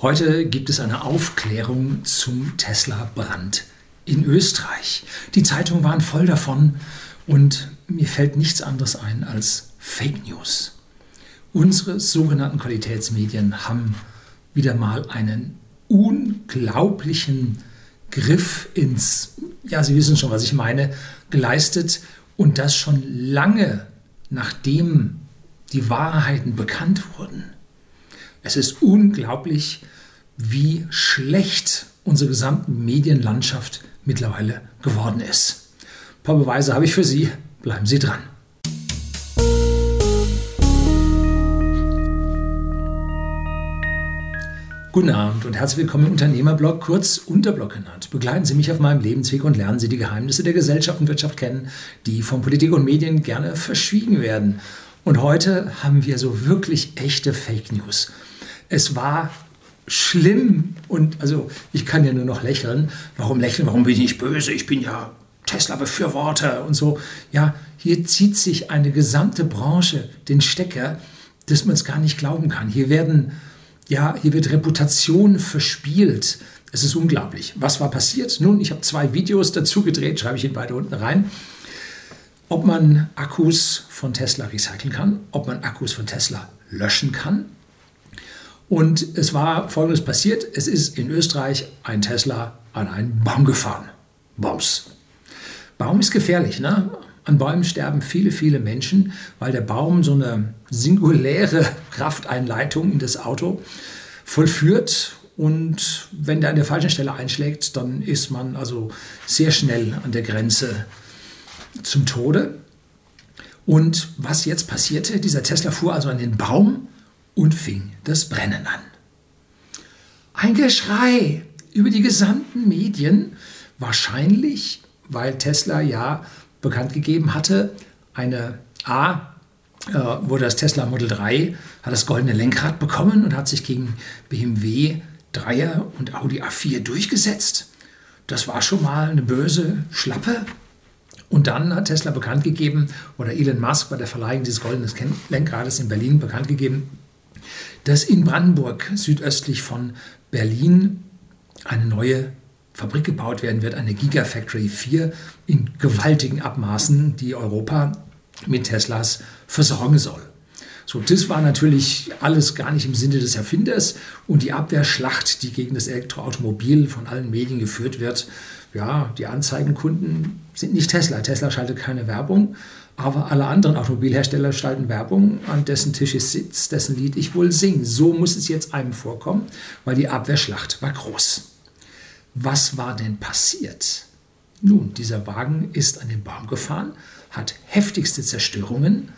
Heute gibt es eine Aufklärung zum Tesla-Brand in Österreich. Die Zeitungen waren voll davon und mir fällt nichts anderes ein als Fake News. Unsere sogenannten Qualitätsmedien haben wieder mal einen unglaublichen Griff ins, ja, Sie wissen schon, was ich meine, geleistet und das schon lange nachdem die Wahrheiten bekannt wurden. Es ist unglaublich, wie schlecht unsere gesamte Medienlandschaft mittlerweile geworden ist. Ein paar Beweise habe ich für Sie. Bleiben Sie dran. Guten Abend und herzlich willkommen im Unternehmerblog, kurz Unterblog genannt. Begleiten Sie mich auf meinem Lebensweg und lernen Sie die Geheimnisse der Gesellschaft und Wirtschaft kennen, die von Politik und Medien gerne verschwiegen werden. Und heute haben wir so wirklich echte Fake News. Es war schlimm und also ich kann ja nur noch lächeln. Warum lächeln? Warum bin ich nicht böse? Ich bin ja Tesla-Befürworter und so. Ja, hier zieht sich eine gesamte Branche den Stecker, dass man es gar nicht glauben kann. Hier werden, ja, hier wird Reputation verspielt. Es ist unglaublich. Was war passiert? Nun, ich habe zwei Videos dazu gedreht, schreibe ich Ihnen beide unten rein. Ob man Akkus von Tesla recyceln kann, ob man Akkus von Tesla löschen kann und es war Folgendes passiert. Es ist in Österreich ein Tesla an einen Baum gefahren. Baums. Baum ist gefährlich. Ne? An Bäumen sterben viele, viele Menschen, weil der Baum so eine singuläre Krafteinleitung in das Auto vollführt. Und wenn der an der falschen Stelle einschlägt, dann ist man also sehr schnell an der Grenze zum Tode. Und was jetzt passierte, dieser Tesla fuhr also an den Baum und fing das Brennen an. Ein Geschrei über die gesamten Medien, wahrscheinlich, weil Tesla ja bekannt gegeben hatte, eine A äh, wurde das Tesla Model 3, hat das goldene Lenkrad bekommen und hat sich gegen BMW 3er und Audi A4 durchgesetzt. Das war schon mal eine böse Schlappe. Und dann hat Tesla bekannt gegeben, oder Elon Musk bei der Verleihung dieses goldenen Lenkrades in Berlin bekannt gegeben, dass in Brandenburg südöstlich von Berlin eine neue Fabrik gebaut werden wird, eine Gigafactory 4 in gewaltigen Abmaßen, die Europa mit Teslas versorgen soll. So, das war natürlich alles gar nicht im Sinne des Erfinders und die Abwehrschlacht, die gegen das Elektroautomobil von allen Medien geführt wird, ja, die Anzeigenkunden sind nicht Tesla. Tesla schaltet keine Werbung, aber alle anderen Automobilhersteller schalten Werbung, an dessen Tisch ich sitze, dessen Lied ich wohl singe. So muss es jetzt einem vorkommen, weil die Abwehrschlacht war groß. Was war denn passiert? Nun, dieser Wagen ist an den Baum gefahren, hat heftigste Zerstörungen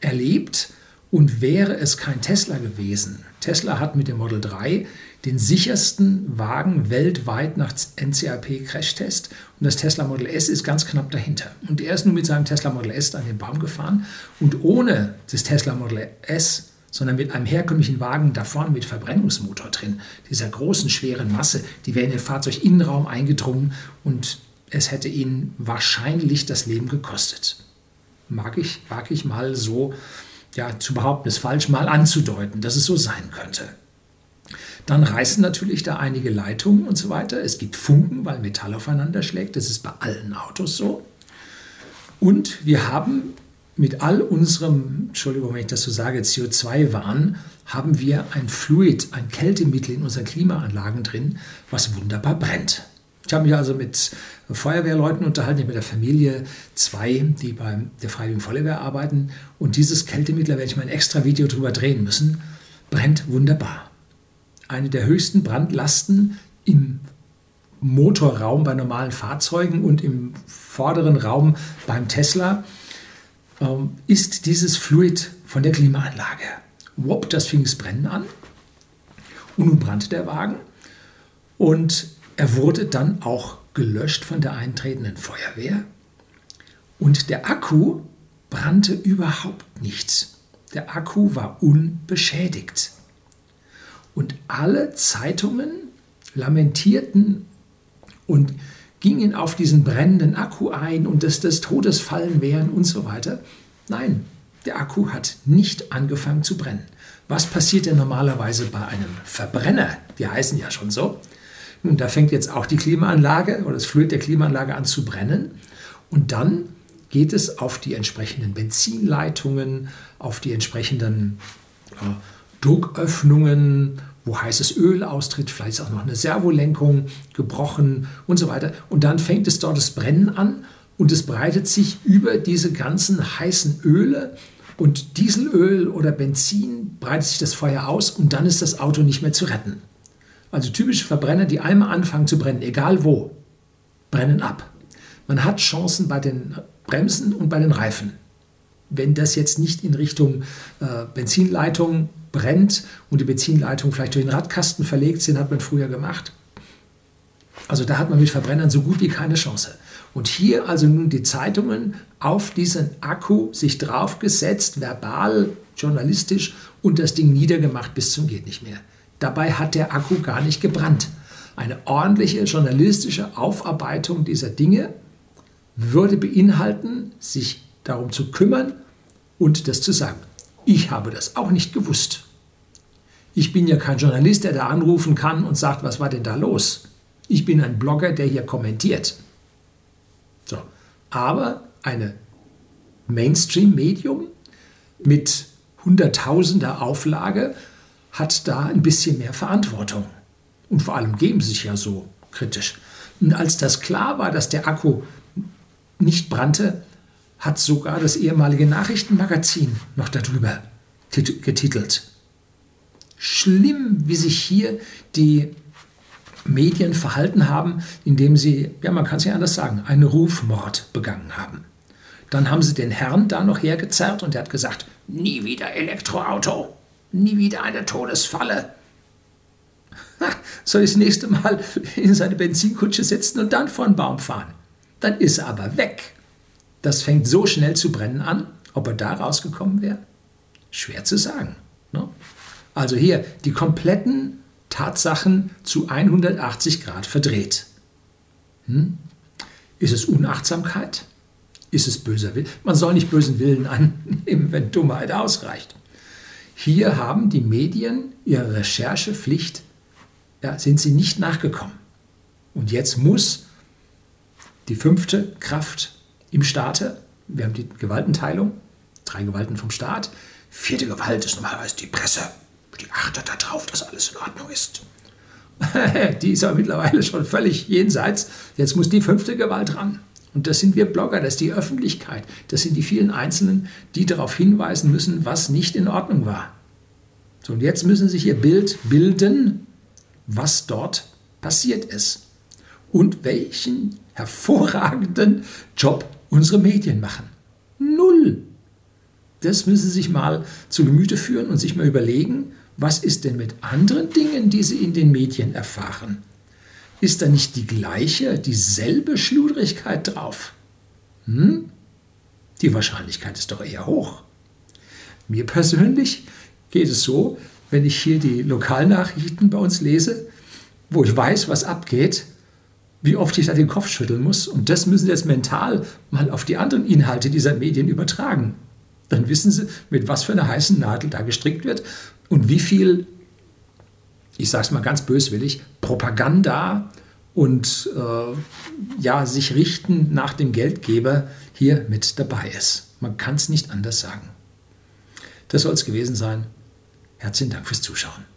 erlebt und wäre es kein Tesla gewesen, Tesla hat mit dem Model 3 den sichersten Wagen weltweit nach NCAP-Crashtest und das Tesla Model S ist ganz knapp dahinter. Und er ist nun mit seinem Tesla Model S an den Baum gefahren und ohne das Tesla Model S sondern mit einem herkömmlichen Wagen da vorne mit Verbrennungsmotor drin, dieser großen, schweren Masse, die wäre in den Fahrzeuginnenraum eingedrungen und es hätte ihnen wahrscheinlich das Leben gekostet. Mag ich, mag ich mal so ja, zu behaupten, ist falsch, mal anzudeuten, dass es so sein könnte. Dann reißen natürlich da einige Leitungen und so weiter. Es gibt Funken, weil Metall aufeinander schlägt. Das ist bei allen Autos so. Und wir haben mit all unserem, Entschuldigung, wenn ich das so sage, CO2-Wahn, haben wir ein Fluid, ein Kältemittel in unseren Klimaanlagen drin, was wunderbar brennt. Ich habe mich also mit Feuerwehrleuten unterhalten, mit der Familie, zwei, die bei der Freiwilligen Feuerwehr arbeiten. Und dieses Kältemittel, werde ich mal ein extra Video drüber drehen müssen, brennt wunderbar. Eine der höchsten Brandlasten im Motorraum bei normalen Fahrzeugen und im vorderen Raum beim Tesla ähm, ist dieses Fluid von der Klimaanlage. Wop, das fing das Brennen an. Und nun brannte der Wagen. Und er wurde dann auch gelöscht von der eintretenden Feuerwehr und der Akku brannte überhaupt nichts. Der Akku war unbeschädigt. Und alle Zeitungen lamentierten und gingen auf diesen brennenden Akku ein und dass das Todesfallen wären und so weiter. Nein, der Akku hat nicht angefangen zu brennen. Was passiert denn normalerweise bei einem Verbrenner? Die heißen ja schon so. Nun, da fängt jetzt auch die Klimaanlage oder das Fluid der Klimaanlage an zu brennen. Und dann geht es auf die entsprechenden Benzinleitungen, auf die entsprechenden äh, Drucköffnungen, wo heißes Öl austritt, vielleicht ist auch noch eine Servolenkung gebrochen und so weiter. Und dann fängt es dort das Brennen an und es breitet sich über diese ganzen heißen Öle und Dieselöl oder Benzin breitet sich das Feuer aus und dann ist das Auto nicht mehr zu retten. Also typische Verbrenner, die einmal anfangen zu brennen, egal wo, brennen ab. Man hat Chancen bei den Bremsen und bei den Reifen. Wenn das jetzt nicht in Richtung äh, Benzinleitung brennt und die Benzinleitung vielleicht durch den Radkasten verlegt sind, hat man früher gemacht. Also da hat man mit Verbrennern so gut wie keine Chance. Und hier also nun die Zeitungen auf diesen Akku sich draufgesetzt, verbal, journalistisch und das Ding niedergemacht bis zum geht nicht mehr. Dabei hat der Akku gar nicht gebrannt. Eine ordentliche journalistische Aufarbeitung dieser Dinge würde beinhalten, sich darum zu kümmern und das zu sagen. Ich habe das auch nicht gewusst. Ich bin ja kein Journalist, der da anrufen kann und sagt, was war denn da los? Ich bin ein Blogger, der hier kommentiert. So. Aber eine Mainstream-Medium mit hunderttausender Auflage hat da ein bisschen mehr Verantwortung. Und vor allem geben sie sich ja so kritisch. Und als das klar war, dass der Akku nicht brannte, hat sogar das ehemalige Nachrichtenmagazin noch darüber getitelt. Schlimm, wie sich hier die Medien verhalten haben, indem sie, ja, man kann es ja anders sagen, einen Rufmord begangen haben. Dann haben sie den Herrn da noch hergezerrt und er hat gesagt, nie wieder Elektroauto, nie wieder eine Todesfalle. soll ich das nächste Mal in seine Benzinkutsche setzen und dann vor einen Baum fahren? Dann ist er aber weg. Das fängt so schnell zu brennen an. Ob er da rausgekommen wäre? Schwer zu sagen. Ne? Also hier die kompletten Tatsachen zu 180 Grad verdreht. Hm? Ist es Unachtsamkeit? Ist es böser Wille? Man soll nicht bösen Willen annehmen, wenn Dummheit ausreicht. Hier haben die Medien ihre Recherchepflicht, ja, sind sie nicht nachgekommen. Und jetzt muss die fünfte Kraft im Staate, wir haben die Gewaltenteilung, drei Gewalten vom Staat, vierte Gewalt ist normalerweise die Presse, die achtet darauf, dass alles in Ordnung ist. die ist aber mittlerweile schon völlig jenseits. Jetzt muss die fünfte Gewalt ran. Und das sind wir Blogger, das ist die Öffentlichkeit, das sind die vielen Einzelnen, die darauf hinweisen müssen, was nicht in Ordnung war. So, und jetzt müssen sich ihr Bild bilden, was dort passiert ist und welchen hervorragenden Job unsere Medien machen. Null. Das müssen Sie sich mal zu Gemüte führen und sich mal überlegen, was ist denn mit anderen Dingen, die Sie in den Medien erfahren? Ist da nicht die gleiche, dieselbe Schludrigkeit drauf? Hm? Die Wahrscheinlichkeit ist doch eher hoch. Mir persönlich geht es so, wenn ich hier die Lokalnachrichten bei uns lese, wo ich weiß, was abgeht, wie oft ich da den Kopf schütteln muss. Und das müssen Sie jetzt mental mal auf die anderen Inhalte dieser Medien übertragen. Dann wissen Sie, mit was für einer heißen Nadel da gestrickt wird und wie viel, ich sage es mal ganz böswillig, Propaganda und äh, ja, sich richten nach dem Geldgeber hier mit dabei ist. Man kann es nicht anders sagen. Das soll es gewesen sein. Herzlichen Dank fürs Zuschauen.